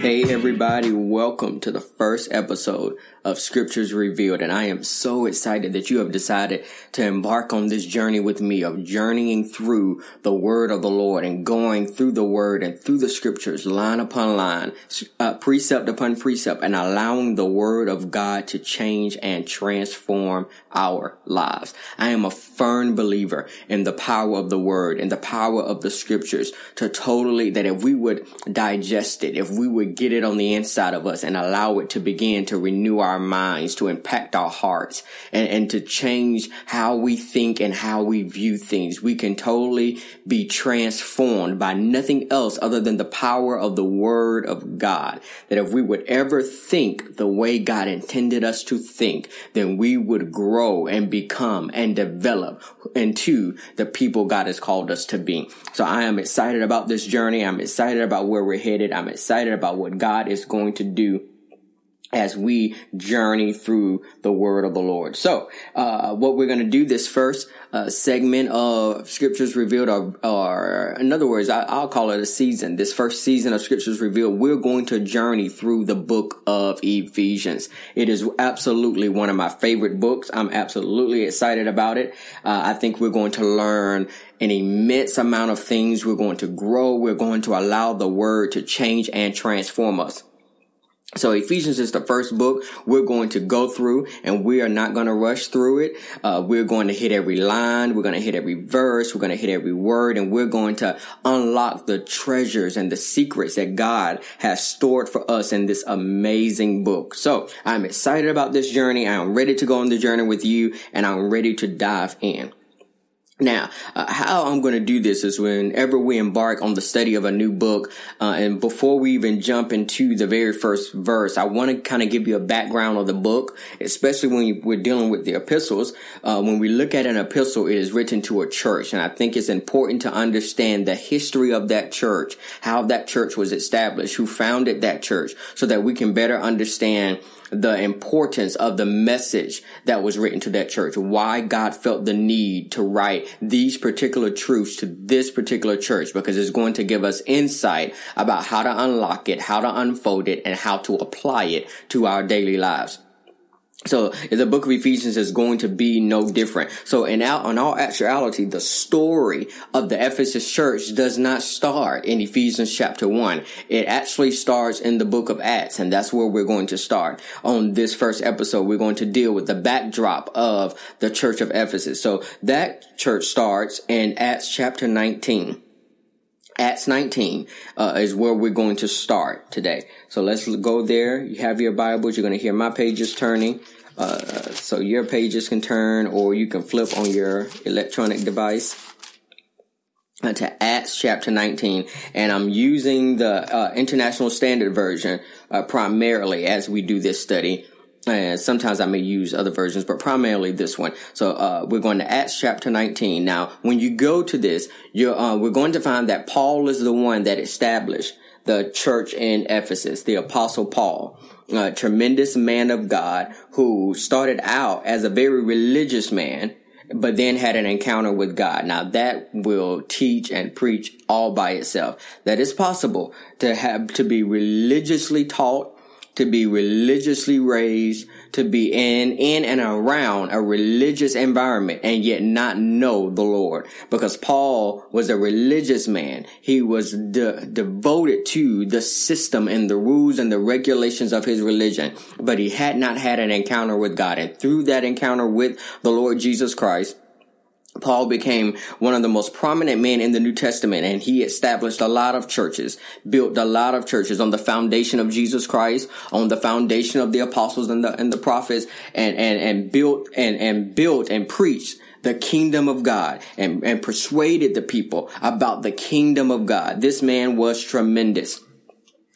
Hey everybody, welcome to the first episode of Scriptures Revealed. And I am so excited that you have decided to embark on this journey with me of journeying through the Word of the Lord and going through the Word and through the Scriptures line upon line, uh, precept upon precept, and allowing the Word of God to change and transform our lives. I am a firm believer in the power of the Word and the power of the Scriptures to totally, that if we would digest it, if we would get it on the inside of us and allow it to begin to renew our minds, to impact our hearts and, and to change how we think and how we view things. We can totally be transformed by nothing else other than the power of the word of God. That if we would ever think the way God intended us to think, then we would grow and become and develop into the people God has called us to be. So I am excited about this journey. I'm excited about where we're headed. I'm excited about what God is going to do as we journey through the word of the Lord. So, uh, what we're going to do this first uh, segment of scriptures revealed, or, or in other words, I, will call it a season. This first season of scriptures revealed, we're going to journey through the book of Ephesians. It is absolutely one of my favorite books. I'm absolutely excited about it. Uh, I think we're going to learn an immense amount of things. We're going to grow. We're going to allow the word to change and transform us. So Ephesians is the first book we're going to go through and we are not going to rush through it. Uh, we're going to hit every line. We're going to hit every verse. We're going to hit every word and we're going to unlock the treasures and the secrets that God has stored for us in this amazing book. So I'm excited about this journey. I am ready to go on the journey with you and I'm ready to dive in. Now, uh, how I'm going to do this is whenever we embark on the study of a new book, uh, and before we even jump into the very first verse, I want to kind of give you a background of the book, especially when we're dealing with the epistles. Uh, when we look at an epistle, it is written to a church, and I think it's important to understand the history of that church, how that church was established, who founded that church, so that we can better understand the importance of the message that was written to that church, why God felt the need to write these particular truths to this particular church, because it's going to give us insight about how to unlock it, how to unfold it, and how to apply it to our daily lives. So the book of Ephesians is going to be no different. So in all, in all actuality, the story of the Ephesus church does not start in Ephesians chapter one. It actually starts in the book of Acts. And that's where we're going to start on this first episode. We're going to deal with the backdrop of the church of Ephesus. So that church starts in Acts chapter 19. Acts 19 uh, is where we're going to start today. So let's go there. You have your Bibles. You're going to hear my pages turning. Uh, so your pages can turn or you can flip on your electronic device uh, to Acts chapter 19. And I'm using the uh, International Standard Version uh, primarily as we do this study and sometimes I may use other versions, but primarily this one. So uh, we're going to Acts chapter 19. Now, when you go to this, you're uh, we're going to find that Paul is the one that established the church in Ephesus, the apostle Paul, a tremendous man of God who started out as a very religious man, but then had an encounter with God. Now that will teach and preach all by itself that it's possible to have to be religiously taught to be religiously raised, to be in, in and around a religious environment and yet not know the Lord. Because Paul was a religious man. He was de- devoted to the system and the rules and the regulations of his religion, but he had not had an encounter with God. And through that encounter with the Lord Jesus Christ, Paul became one of the most prominent men in the New Testament and he established a lot of churches, built a lot of churches on the foundation of Jesus Christ, on the foundation of the apostles and the, and the prophets and, and, and built and, and built and preached the kingdom of God and, and persuaded the people about the kingdom of God. This man was tremendous.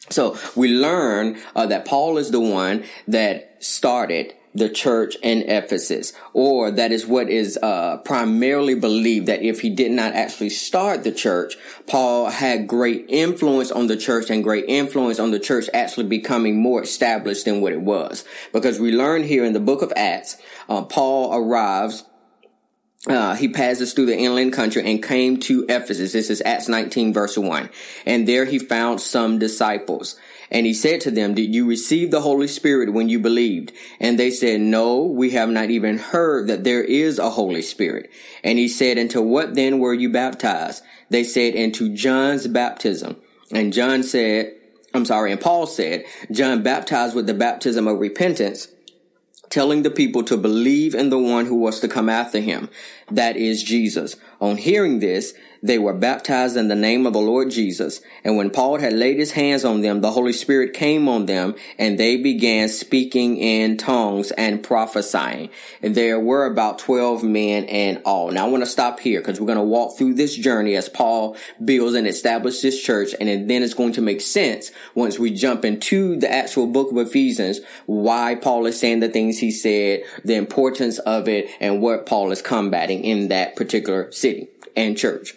So we learn uh, that Paul is the one that started the church in Ephesus, or that is what is uh, primarily believed that if he did not actually start the church, Paul had great influence on the church and great influence on the church actually becoming more established than what it was. Because we learn here in the book of Acts, uh, Paul arrives uh, he passes through the inland country and came to Ephesus. This is Acts 19 verse 1. And there he found some disciples. And he said to them, Did you receive the Holy Spirit when you believed? And they said, No, we have not even heard that there is a Holy Spirit. And he said, Into what then were you baptized? They said, Into John's baptism. And John said, I'm sorry, and Paul said, John baptized with the baptism of repentance telling the people to believe in the one who was to come after him, that is Jesus. On hearing this, they were baptized in the name of the Lord Jesus. And when Paul had laid his hands on them, the Holy Spirit came on them and they began speaking in tongues and prophesying. And there were about 12 men in all. Now I want to stop here because we're going to walk through this journey as Paul builds and establishes this church. And then it's going to make sense once we jump into the actual book of Ephesians, why Paul is saying the things he said, the importance of it, and what Paul is combating in that particular city and church.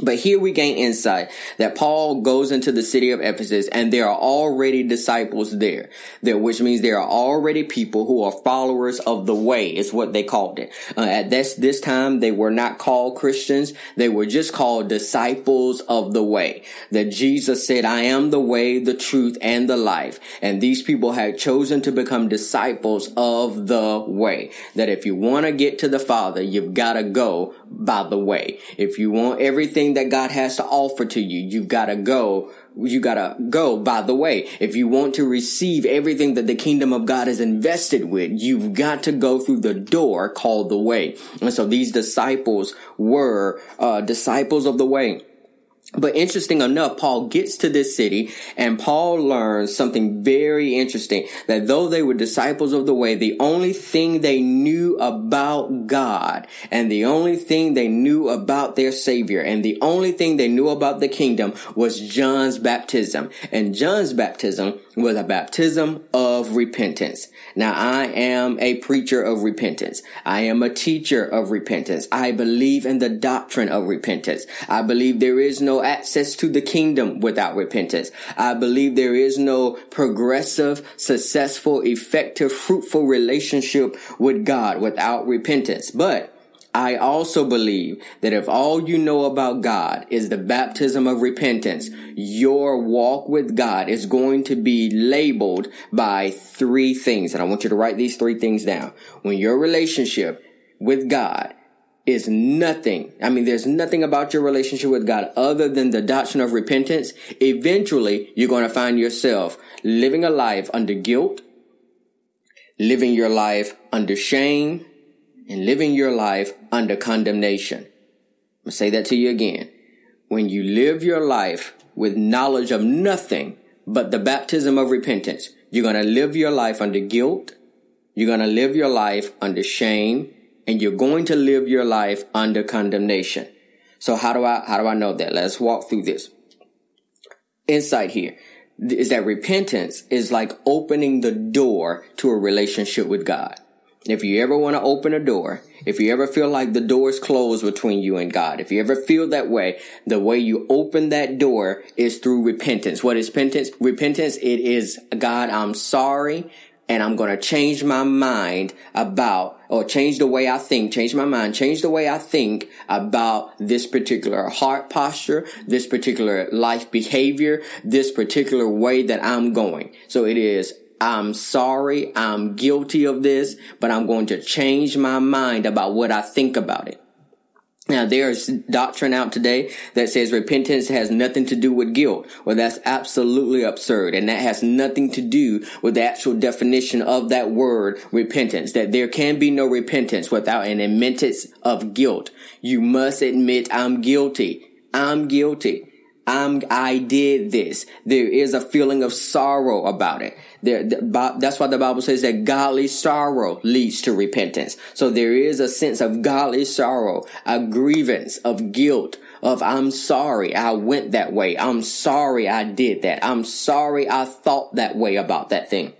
But here we gain insight that Paul goes into the city of Ephesus and there are already disciples there, there, which means there are already people who are followers of the way is what they called it. Uh, at this, this time, they were not called Christians. They were just called disciples of the way that Jesus said, I am the way, the truth, and the life. And these people had chosen to become disciples of the way. That if you want to get to the Father, you've got to go by the way. If you want everything that God has to offer to you, you've got to go you gotta go by the way. If you want to receive everything that the kingdom of God is invested with, you've got to go through the door called the way. And so these disciples were uh, disciples of the way. But interesting enough, Paul gets to this city and Paul learns something very interesting that though they were disciples of the way, the only thing they knew about God and the only thing they knew about their savior and the only thing they knew about the kingdom was John's baptism. And John's baptism was a baptism of repentance. Now I am a preacher of repentance. I am a teacher of repentance. I believe in the doctrine of repentance. I believe there is no access to the kingdom without repentance. I believe there is no progressive, successful, effective, fruitful relationship with God without repentance. But I also believe that if all you know about God is the baptism of repentance, your walk with God is going to be labeled by three things. And I want you to write these three things down. When your relationship with God is nothing. I mean, there's nothing about your relationship with God other than the doctrine of repentance. Eventually, you're going to find yourself living a life under guilt, living your life under shame, and living your life under condemnation. I'm going to say that to you again. When you live your life with knowledge of nothing but the baptism of repentance, you're going to live your life under guilt. You're going to live your life under shame and you're going to live your life under condemnation. So how do I, how do I know that? Let's walk through this. Insight here is that repentance is like opening the door to a relationship with God. If you ever want to open a door, if you ever feel like the door is closed between you and God, if you ever feel that way, the way you open that door is through repentance. What is repentance? Repentance, it is, God, I'm sorry and I'm going to change my mind about, or change the way I think, change my mind, change the way I think about this particular heart posture, this particular life behavior, this particular way that I'm going. So it is, I'm sorry, I'm guilty of this, but I'm going to change my mind about what I think about it. Now, there's doctrine out today that says repentance has nothing to do with guilt. Well, that's absolutely absurd. And that has nothing to do with the actual definition of that word, repentance. That there can be no repentance without an admittance of guilt. You must admit, I'm guilty. I'm guilty. I'm, I did this. There is a feeling of sorrow about it. There, that's why the Bible says that godly sorrow leads to repentance. So there is a sense of godly sorrow, a grievance of guilt, of I'm sorry I went that way. I'm sorry I did that. I'm sorry I thought that way about that thing.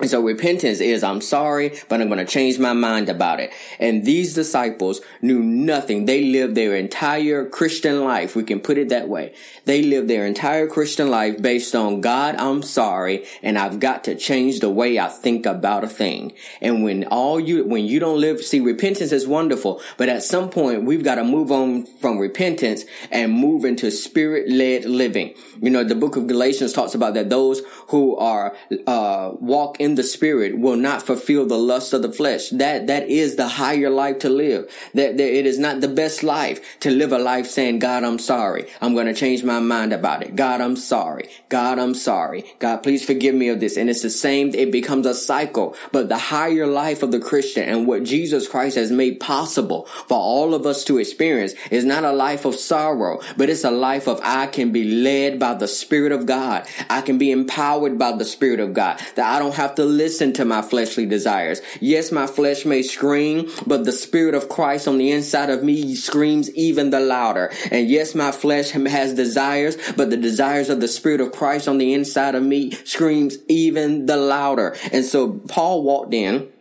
And so repentance is, I'm sorry, but I'm going to change my mind about it. And these disciples knew nothing. They lived their entire Christian life. We can put it that way. They lived their entire Christian life based on God, I'm sorry, and I've got to change the way I think about a thing. And when all you, when you don't live, see, repentance is wonderful, but at some point we've got to move on from repentance and move into spirit led living. You know, the book of Galatians talks about that those who are, uh, walk in the spirit will not fulfill the lust of the flesh. That, that is the higher life to live. That, that it is not the best life to live a life saying, God, I'm sorry. I'm going to change my mind about it. God, I'm sorry. God, I'm sorry. God, please forgive me of this. And it's the same. It becomes a cycle, but the higher life of the Christian and what Jesus Christ has made possible for all of us to experience is not a life of sorrow, but it's a life of I can be led by the Spirit of God. I can be empowered by the Spirit of God. That I don't have have to listen to my fleshly desires. Yes, my flesh may scream, but the spirit of Christ on the inside of me screams even the louder. And yes, my flesh has desires, but the desires of the spirit of Christ on the inside of me screams even the louder. And so Paul walked in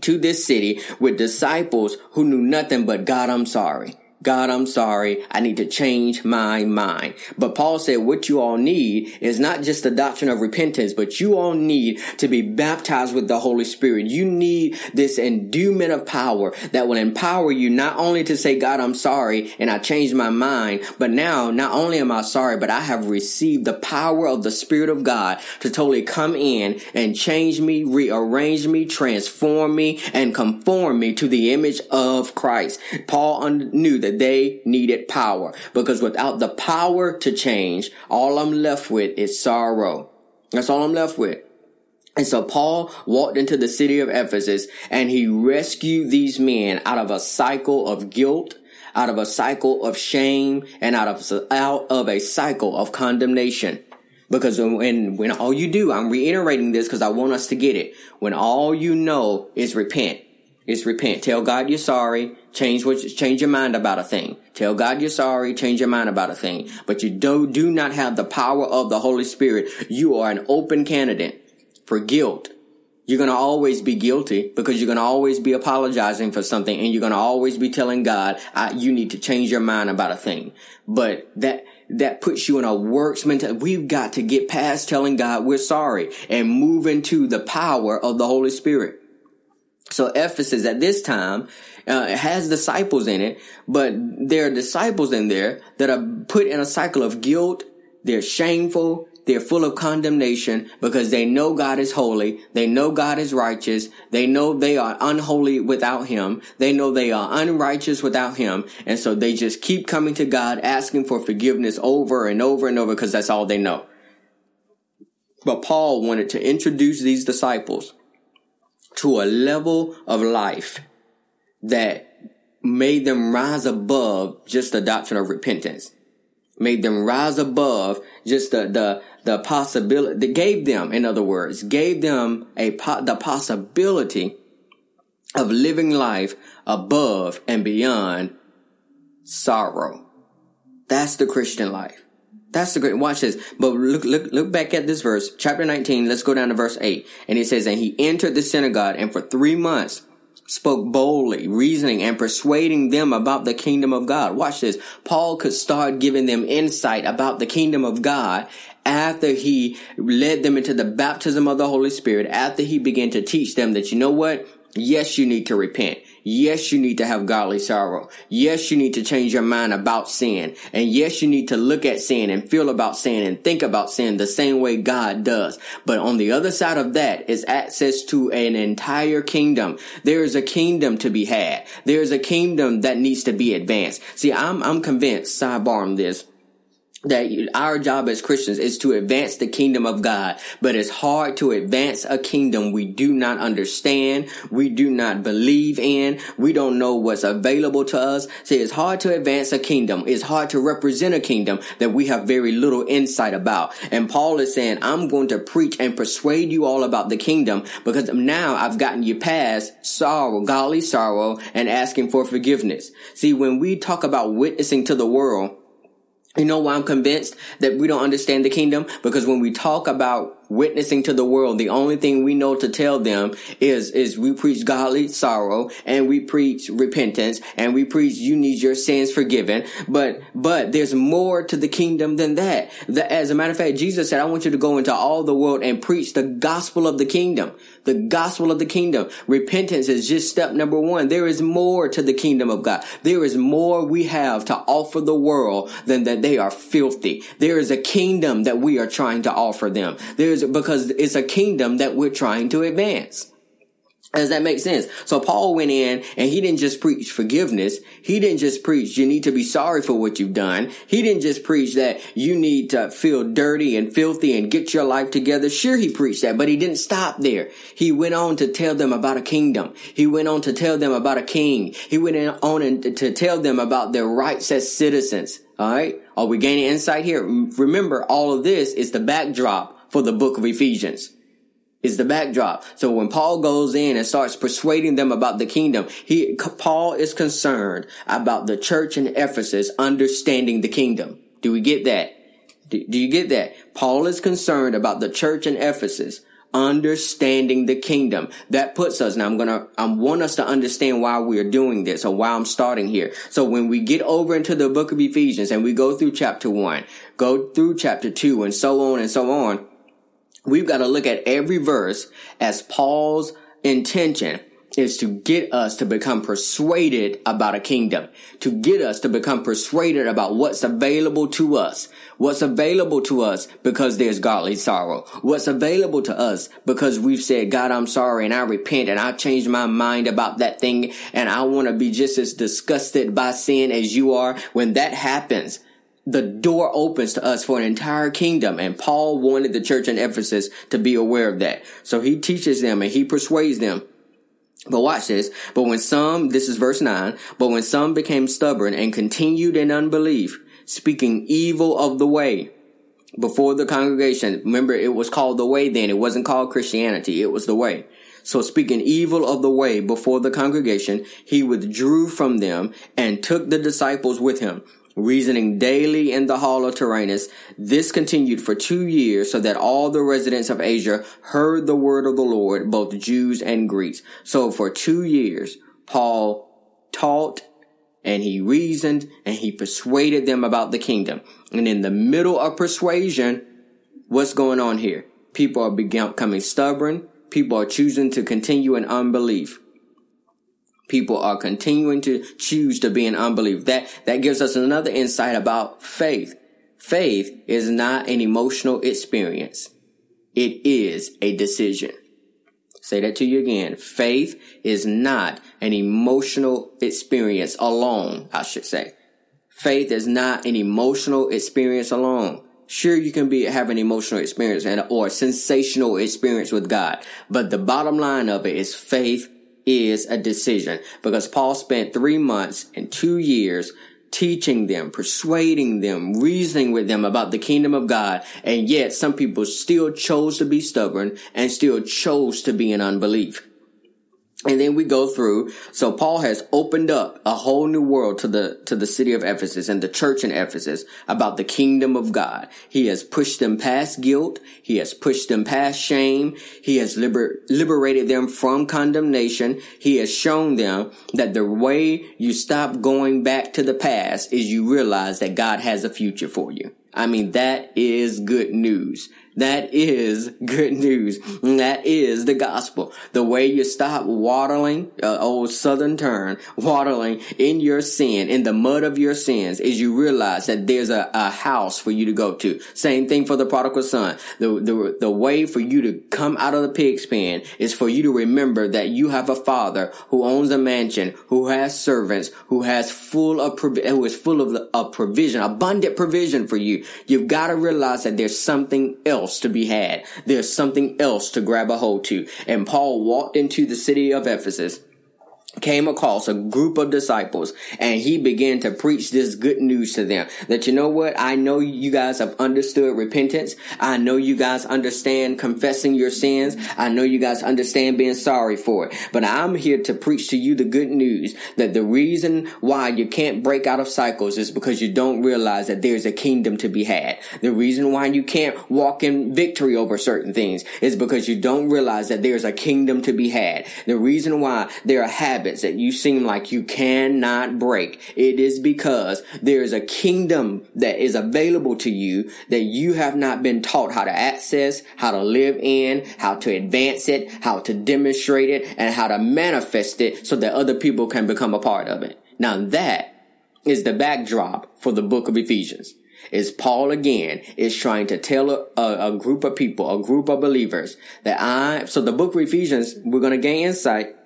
to this city with disciples who knew nothing but God, I'm sorry. God, I'm sorry. I need to change my mind. But Paul said what you all need is not just the doctrine of repentance, but you all need to be baptized with the Holy Spirit. You need this endowment of power that will empower you not only to say, God, I'm sorry and I changed my mind, but now not only am I sorry, but I have received the power of the Spirit of God to totally come in and change me, rearrange me, transform me, and conform me to the image of Christ. Paul knew that that they needed power because without the power to change, all I'm left with is sorrow. That's all I'm left with. And so Paul walked into the city of Ephesus and he rescued these men out of a cycle of guilt, out of a cycle of shame, and out of, out of a cycle of condemnation. Because when, when all you do, I'm reiterating this because I want us to get it. When all you know is repent, is repent. Tell God you're sorry. Change what, change your mind about a thing. Tell God you're sorry. Change your mind about a thing. But you do, do not have the power of the Holy Spirit. You are an open candidate for guilt. You're going to always be guilty because you're going to always be apologizing for something and you're going to always be telling God, you need to change your mind about a thing. But that, that puts you in a works mentality. We've got to get past telling God we're sorry and move into the power of the Holy Spirit. So Ephesus at this time uh, has disciples in it, but there are disciples in there that are put in a cycle of guilt. They're shameful. They're full of condemnation because they know God is holy. They know God is righteous. They know they are unholy without Him. They know they are unrighteous without Him. And so they just keep coming to God asking for forgiveness over and over and over because that's all they know. But Paul wanted to introduce these disciples to a level of life that made them rise above just the doctrine of repentance. Made them rise above just the, the, the possibility that gave them, in other words, gave them a, the possibility of living life above and beyond sorrow. That's the Christian life. That's the great. Watch this. But look, look, look back at this verse, chapter 19. Let's go down to verse 8. And it says, And he entered the synagogue and for three months spoke boldly, reasoning and persuading them about the kingdom of God. Watch this. Paul could start giving them insight about the kingdom of God after he led them into the baptism of the Holy Spirit, after he began to teach them that, you know what? Yes, you need to repent. Yes, you need to have godly sorrow. Yes, you need to change your mind about sin. And yes, you need to look at sin and feel about sin and think about sin the same way God does. But on the other side of that is access to an entire kingdom. There is a kingdom to be had. There is a kingdom that needs to be advanced. See, I'm, I'm convinced, sidebar on this, that our job as Christians is to advance the kingdom of God, but it's hard to advance a kingdom we do not understand, we do not believe in, we don't know what's available to us. See, it's hard to advance a kingdom, it's hard to represent a kingdom that we have very little insight about. And Paul is saying, I'm going to preach and persuade you all about the kingdom because now I've gotten you past sorrow, godly sorrow, and asking for forgiveness. See, when we talk about witnessing to the world, you know why I'm convinced that we don't understand the kingdom? Because when we talk about witnessing to the world, the only thing we know to tell them is, is we preach godly sorrow and we preach repentance and we preach you need your sins forgiven. But, but there's more to the kingdom than that. As a matter of fact, Jesus said, I want you to go into all the world and preach the gospel of the kingdom. The gospel of the kingdom. Repentance is just step number one. There is more to the kingdom of God. There is more we have to offer the world than that they are filthy. There is a kingdom that we are trying to offer them. There is because it's a kingdom that we're trying to advance. Does that make sense? So Paul went in and he didn't just preach forgiveness. He didn't just preach you need to be sorry for what you've done. He didn't just preach that you need to feel dirty and filthy and get your life together. Sure, he preached that, but he didn't stop there. He went on to tell them about a kingdom. He went on to tell them about a king. He went on to tell them about their rights as citizens. All right. Are we gaining insight here? Remember, all of this is the backdrop for the book of Ephesians is the backdrop. So when Paul goes in and starts persuading them about the kingdom, he, Paul is concerned about the church in Ephesus understanding the kingdom. Do we get that? Do, do you get that? Paul is concerned about the church in Ephesus understanding the kingdom. That puts us, now I'm gonna, I want us to understand why we're doing this or why I'm starting here. So when we get over into the book of Ephesians and we go through chapter one, go through chapter two and so on and so on, we've got to look at every verse as Paul's intention is to get us to become persuaded about a kingdom, to get us to become persuaded about what's available to us, what's available to us because there's godly sorrow, what's available to us because we've said, God, I'm sorry and I repent and I changed my mind about that thing and I want to be just as disgusted by sin as you are. When that happens, the door opens to us for an entire kingdom. And Paul wanted the church in Ephesus to be aware of that. So he teaches them and he persuades them. But watch this. But when some, this is verse nine, but when some became stubborn and continued in unbelief, speaking evil of the way before the congregation, remember it was called the way then. It wasn't called Christianity. It was the way. So speaking evil of the way before the congregation, he withdrew from them and took the disciples with him reasoning daily in the hall of Tyrannus. This continued for two years so that all the residents of Asia heard the word of the Lord, both Jews and Greeks. So for two years, Paul taught and he reasoned and he persuaded them about the kingdom. And in the middle of persuasion, what's going on here? People are becoming stubborn. People are choosing to continue in unbelief people are continuing to choose to be in unbelief. That, that gives us another insight about faith. Faith is not an emotional experience. It is a decision. Say that to you again. Faith is not an emotional experience alone, I should say. Faith is not an emotional experience alone. Sure, you can be have an emotional experience and or a sensational experience with God, but the bottom line of it is faith is a decision because Paul spent three months and two years teaching them, persuading them, reasoning with them about the kingdom of God. And yet some people still chose to be stubborn and still chose to be in unbelief. And then we go through. So Paul has opened up a whole new world to the, to the city of Ephesus and the church in Ephesus about the kingdom of God. He has pushed them past guilt. He has pushed them past shame. He has liber- liberated them from condemnation. He has shown them that the way you stop going back to the past is you realize that God has a future for you. I mean, that is good news. That is good news. That is the gospel. The way you stop waddling, uh, old southern turn, waddling in your sin, in the mud of your sins, is you realize that there's a, a house for you to go to. Same thing for the prodigal son. The, the, the way for you to come out of the pig's pen is for you to remember that you have a father who owns a mansion, who has servants, who has full of, who is full of, of provision, abundant provision for you. You've got to realize that there's something else else to be had. There's something else to grab a hold to. And Paul walked into the city of Ephesus came across a group of disciples and he began to preach this good news to them. That you know what? I know you guys have understood repentance. I know you guys understand confessing your sins. I know you guys understand being sorry for it. But I'm here to preach to you the good news that the reason why you can't break out of cycles is because you don't realize that there's a kingdom to be had. The reason why you can't walk in victory over certain things is because you don't realize that there's a kingdom to be had. The reason why there are habits that you seem like you cannot break, it is because there is a kingdom that is available to you that you have not been taught how to access, how to live in, how to advance it, how to demonstrate it, and how to manifest it so that other people can become a part of it. Now that is the backdrop for the book of Ephesians is Paul again is trying to tell a, a, a, group of people, a group of believers that I, so the book of Ephesians, we're going to gain insight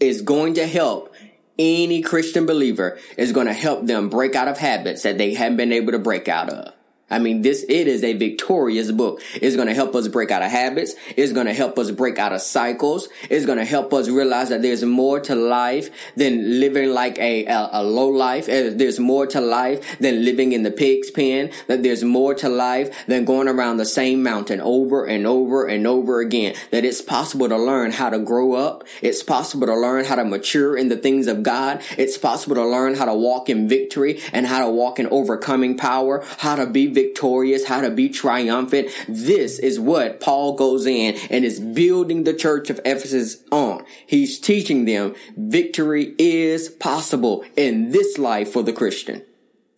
is going to help any Christian believer is going to help them break out of habits that they haven't been able to break out of. I mean, this, it is a victorious book. It's going to help us break out of habits. It's going to help us break out of cycles. It's going to help us realize that there's more to life than living like a, a, a, low life. There's more to life than living in the pig's pen. That there's more to life than going around the same mountain over and over and over again. That it's possible to learn how to grow up. It's possible to learn how to mature in the things of God. It's possible to learn how to walk in victory and how to walk in overcoming power, how to be victorious, how to be triumphant. This is what Paul goes in and is building the church of Ephesus on. He's teaching them victory is possible in this life for the Christian.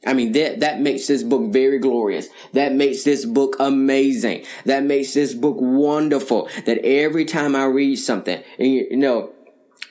I mean, that, that makes this book very glorious. That makes this book amazing. That makes this book wonderful. That every time I read something, and you, you know,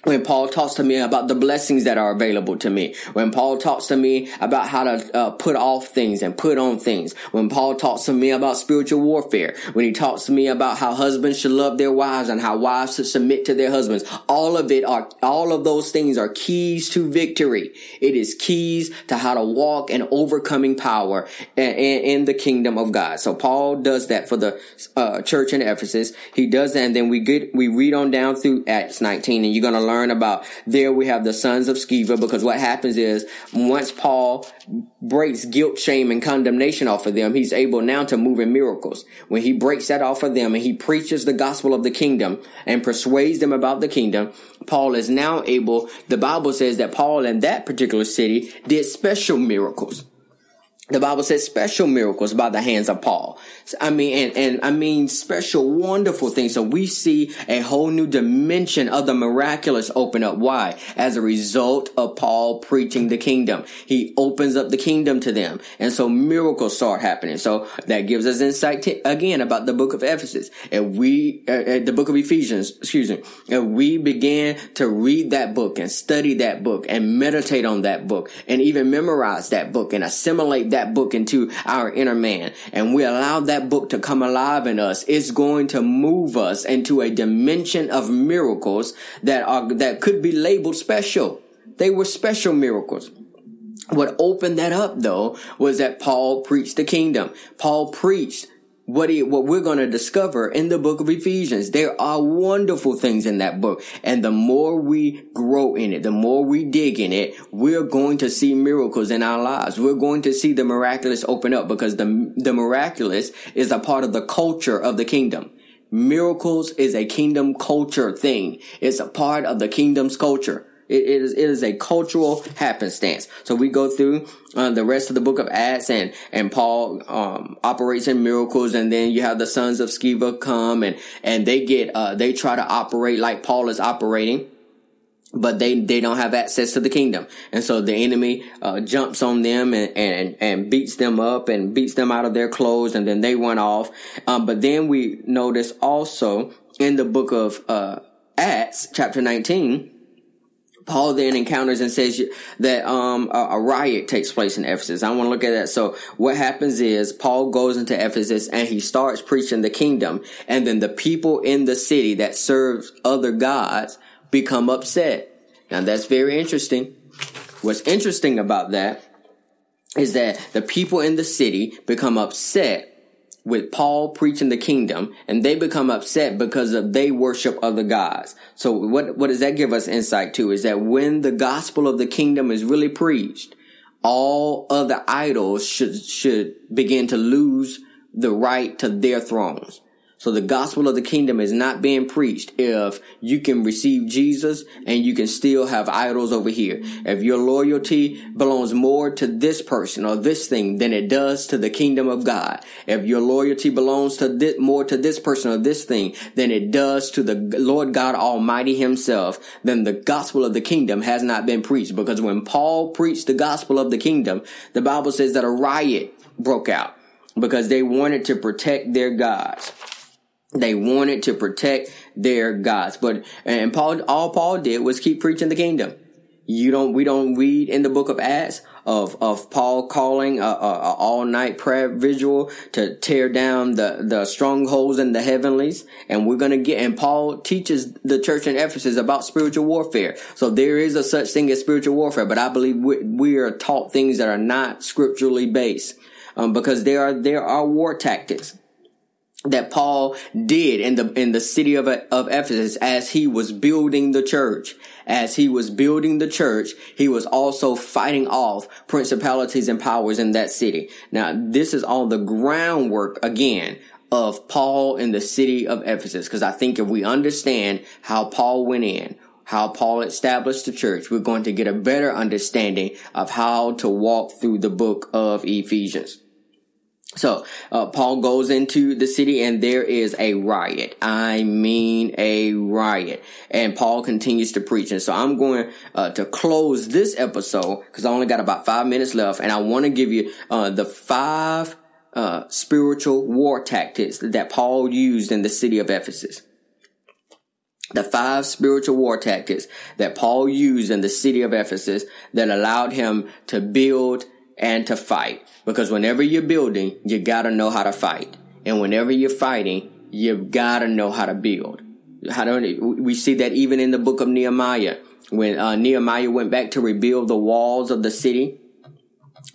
when Paul talks to me about the blessings that are available to me, when Paul talks to me about how to uh, put off things and put on things, when Paul talks to me about spiritual warfare, when he talks to me about how husbands should love their wives and how wives should submit to their husbands, all of it are, all of those things are keys to victory. It is keys to how to walk in overcoming power in, in the kingdom of God. So Paul does that for the uh, church in Ephesus. He does that and then we get, we read on down through Acts 19 and you're going to learn about there we have the sons of Sceva because what happens is once Paul breaks guilt, shame, and condemnation off of them, he's able now to move in miracles. When he breaks that off of them and he preaches the gospel of the kingdom and persuades them about the kingdom, Paul is now able, the Bible says that Paul in that particular city did special miracles the Bible says special miracles by the hands of Paul. I mean, and, and I mean special, wonderful things. So we see a whole new dimension of the miraculous open up. Why? As a result of Paul preaching the kingdom. He opens up the kingdom to them. And so miracles start happening. So that gives us insight to, again about the book of Ephesus. And we, uh, uh, the book of Ephesians, excuse me, and we began to read that book and study that book and meditate on that book and even memorize that book and assimilate that that book into our inner man and we allow that book to come alive in us, it's going to move us into a dimension of miracles that are, that could be labeled special. They were special miracles. What opened that up though was that Paul preached the kingdom. Paul preached what what we're going to discover in the book of Ephesians. There are wonderful things in that book. And the more we grow in it, the more we dig in it, we're going to see miracles in our lives. We're going to see the miraculous open up because the, the miraculous is a part of the culture of the kingdom. Miracles is a kingdom culture thing. It's a part of the kingdom's culture. It, it is it is a cultural happenstance. So we go through uh, the rest of the book of Acts, and and Paul um, operates in miracles, and then you have the sons of Sceva come, and and they get uh, they try to operate like Paul is operating but they they don't have access to the kingdom and so the enemy uh, jumps on them and, and and beats them up and beats them out of their clothes and then they run off um, but then we notice also in the book of uh, acts chapter 19 Paul then encounters and says that um, a, a, riot takes place in Ephesus. I want to look at that. So what happens is Paul goes into Ephesus and he starts preaching the kingdom, and then the people in the city that serve other gods become upset. Now that's very interesting. What's interesting about that is that the people in the city become upset with Paul preaching the kingdom and they become upset because of they worship other gods. So what, what does that give us insight to is that when the gospel of the kingdom is really preached, all other idols should, should begin to lose the right to their thrones. So the gospel of the kingdom is not being preached if you can receive Jesus and you can still have idols over here. If your loyalty belongs more to this person or this thing than it does to the kingdom of God. If your loyalty belongs to this, more to this person or this thing than it does to the Lord God Almighty himself, then the gospel of the kingdom has not been preached. Because when Paul preached the gospel of the kingdom, the Bible says that a riot broke out because they wanted to protect their gods. They wanted to protect their gods. But, and Paul, all Paul did was keep preaching the kingdom. You don't, we don't read in the book of Acts of, of Paul calling a, a, a all night prayer visual to tear down the, the strongholds in the heavenlies. And we're going to get, and Paul teaches the church in Ephesus about spiritual warfare. So there is a such thing as spiritual warfare, but I believe we, we are taught things that are not scripturally based. Um, because there are, there are war tactics that Paul did in the in the city of of Ephesus as he was building the church. As he was building the church, he was also fighting off principalities and powers in that city. Now, this is all the groundwork again of Paul in the city of Ephesus because I think if we understand how Paul went in, how Paul established the church, we're going to get a better understanding of how to walk through the book of Ephesians. So, uh, Paul goes into the city and there is a riot. I mean a riot. And Paul continues to preach. And so I'm going uh, to close this episode because I only got about five minutes left and I want to give you uh, the five uh, spiritual war tactics that Paul used in the city of Ephesus. The five spiritual war tactics that Paul used in the city of Ephesus that allowed him to build and to fight. Because whenever you're building, you gotta know how to fight. And whenever you're fighting, you've gotta know how to build. How do we see that even in the book of Nehemiah, when uh, Nehemiah went back to rebuild the walls of the city.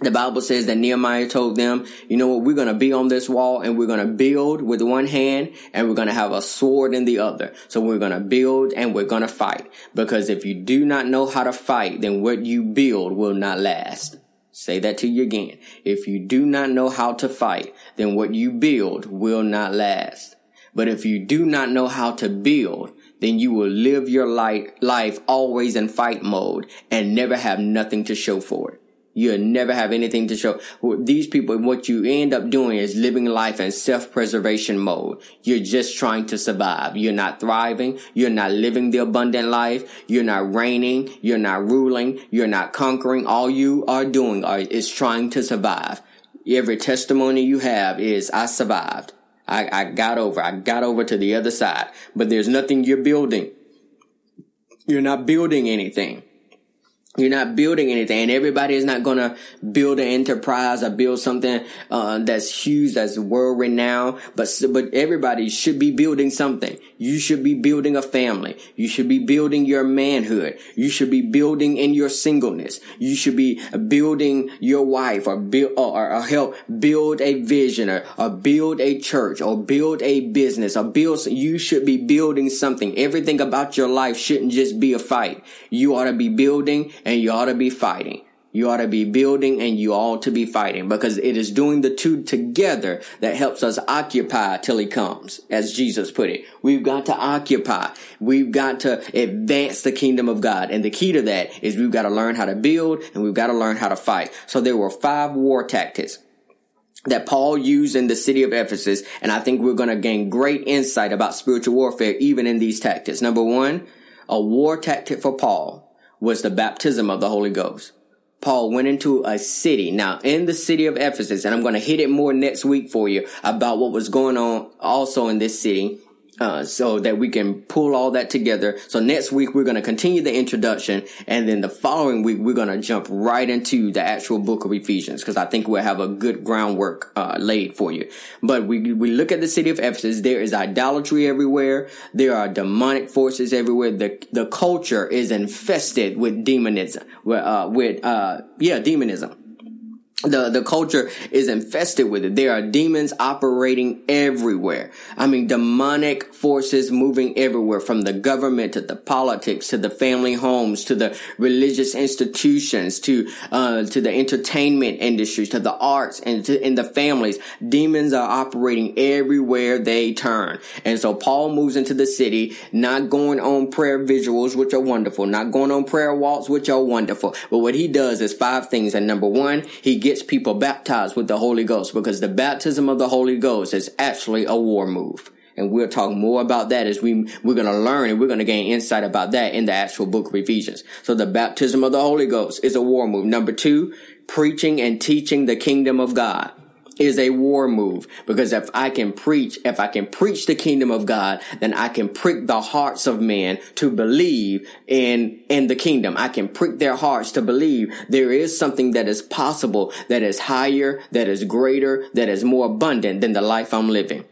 The Bible says that Nehemiah told them, you know what, we're going to be on this wall and we're going to build with one hand and we're going to have a sword in the other. So we're going to build and we're going to fight. Because if you do not know how to fight, then what you build will not last. Say that to you again. If you do not know how to fight, then what you build will not last. But if you do not know how to build, then you will live your life, always in fight mode and never have nothing to show for it. You'll never have anything to show. These people, what you end up doing is living life in self-preservation mode. You're just trying to survive. You're not thriving. You're not living the abundant life. You're not reigning. You're not ruling. You're not conquering. All you are doing are, is trying to survive. Every testimony you have is, I survived. I, I got over. I got over to the other side. But there's nothing you're building. You're not building anything. You're not building anything, and everybody is not going to build an enterprise or build something uh, that's huge, that's world renowned. But but everybody should be building something. You should be building a family. You should be building your manhood. You should be building in your singleness. You should be building your wife, or build or, or help build a vision, or, or build a church, or build a business, or build. You should be building something. Everything about your life shouldn't just be a fight. You ought to be building and you ought to be fighting. You ought to be building and you ought to be fighting because it is doing the two together that helps us occupy till he comes, as Jesus put it. We've got to occupy. We've got to advance the kingdom of God. And the key to that is we've got to learn how to build and we've got to learn how to fight. So there were five war tactics that Paul used in the city of Ephesus. And I think we're going to gain great insight about spiritual warfare even in these tactics. Number one, a war tactic for Paul was the baptism of the Holy Ghost. Paul went into a city. Now, in the city of Ephesus, and I'm going to hit it more next week for you about what was going on also in this city uh, so that we can pull all that together. So next week we're going to continue the introduction, and then the following week we're going to jump right into the actual book of Ephesians because I think we'll have a good groundwork uh, laid for you. But we we look at the city of Ephesus. There is idolatry everywhere. There are demonic forces everywhere. The the culture is infested with demonism. With uh, with uh, yeah, demonism. The the culture is infested with it. There are demons operating everywhere. I mean, demonic forces moving everywhere, from the government to the politics to the family homes to the religious institutions to uh, to the entertainment industries to the arts and to in the families. Demons are operating everywhere they turn, and so Paul moves into the city, not going on prayer visuals, which are wonderful, not going on prayer walks, which are wonderful, but what he does is five things. And number one, he gets people baptized with the Holy Ghost because the baptism of the Holy Ghost is actually a war move. And we'll talk more about that as we, we're going to learn and we're going to gain insight about that in the actual book of Ephesians. So the baptism of the Holy Ghost is a war move. Number two, preaching and teaching the kingdom of God is a war move because if I can preach, if I can preach the kingdom of God, then I can prick the hearts of men to believe in, in the kingdom. I can prick their hearts to believe there is something that is possible, that is higher, that is greater, that is more abundant than the life I'm living.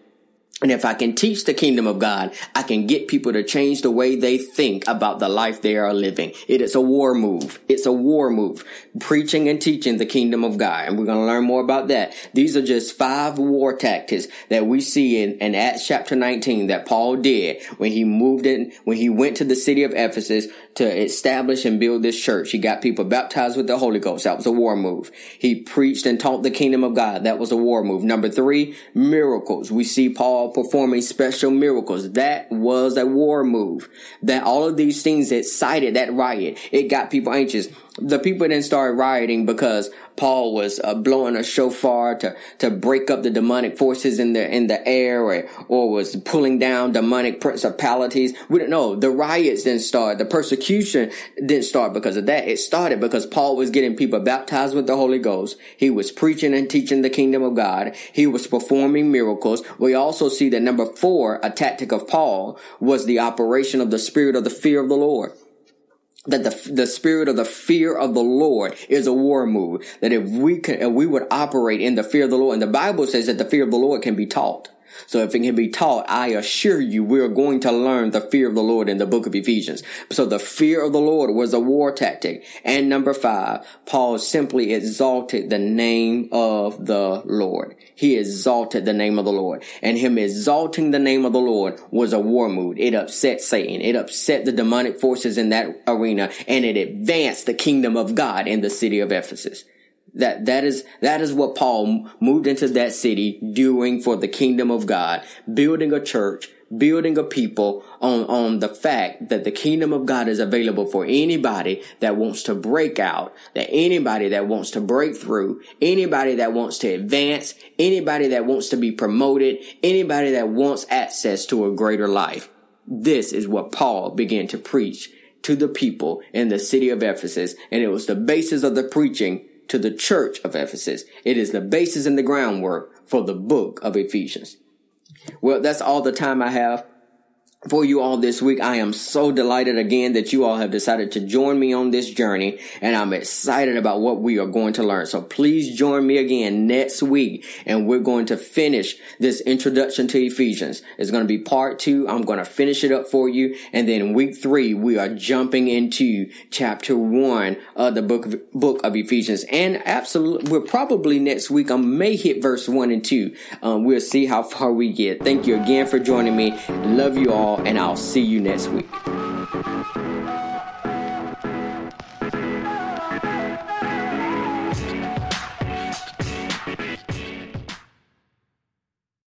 And if I can teach the kingdom of God, I can get people to change the way they think about the life they are living. It is a war move. It's a war move. Preaching and teaching the kingdom of God. And we're going to learn more about that. These are just five war tactics that we see in, in Acts chapter 19 that Paul did when he moved in, when he went to the city of Ephesus to establish and build this church. He got people baptized with the Holy Ghost. That was a war move. He preached and taught the kingdom of God. That was a war move. Number three, miracles. We see Paul performing special miracles. That was a war move. That all of these things excited that riot. It got people anxious the people then started rioting because Paul was uh, blowing a shofar to to break up the demonic forces in the in the air, or or was pulling down demonic principalities. We don't know. The riots didn't start. The persecution didn't start because of that. It started because Paul was getting people baptized with the Holy Ghost. He was preaching and teaching the kingdom of God. He was performing miracles. We also see that number four, a tactic of Paul was the operation of the spirit of the fear of the Lord that the, the spirit of the fear of the Lord is a war move. That if we can, if we would operate in the fear of the Lord, and the Bible says that the fear of the Lord can be taught. So if it can be taught, I assure you we're going to learn the fear of the Lord in the book of Ephesians. So the fear of the Lord was a war tactic. And number five, Paul simply exalted the name of the Lord. He exalted the name of the Lord. And him exalting the name of the Lord was a war move. It upset Satan. It upset the demonic forces in that arena and it advanced the kingdom of God in the city of Ephesus. That, that is, that is what Paul moved into that city doing for the kingdom of God, building a church, building a people on, on the fact that the kingdom of God is available for anybody that wants to break out, that anybody that wants to break through, anybody that wants to advance, anybody that wants to be promoted, anybody that wants access to a greater life. This is what Paul began to preach to the people in the city of Ephesus, and it was the basis of the preaching to the church of Ephesus. It is the basis and the groundwork for the book of Ephesians. Well, that's all the time I have for you all this week. I am so delighted again that you all have decided to join me on this journey and I'm excited about what we are going to learn. So please join me again next week and we're going to finish this introduction to Ephesians. It's going to be part two. I'm going to finish it up for you. And then week three, we are jumping into chapter one of the book of, book of Ephesians. And absolutely, we're probably next week. I may hit verse one and two. Um, we'll see how far we get. Thank you again for joining me. Love you all and I'll see you next week.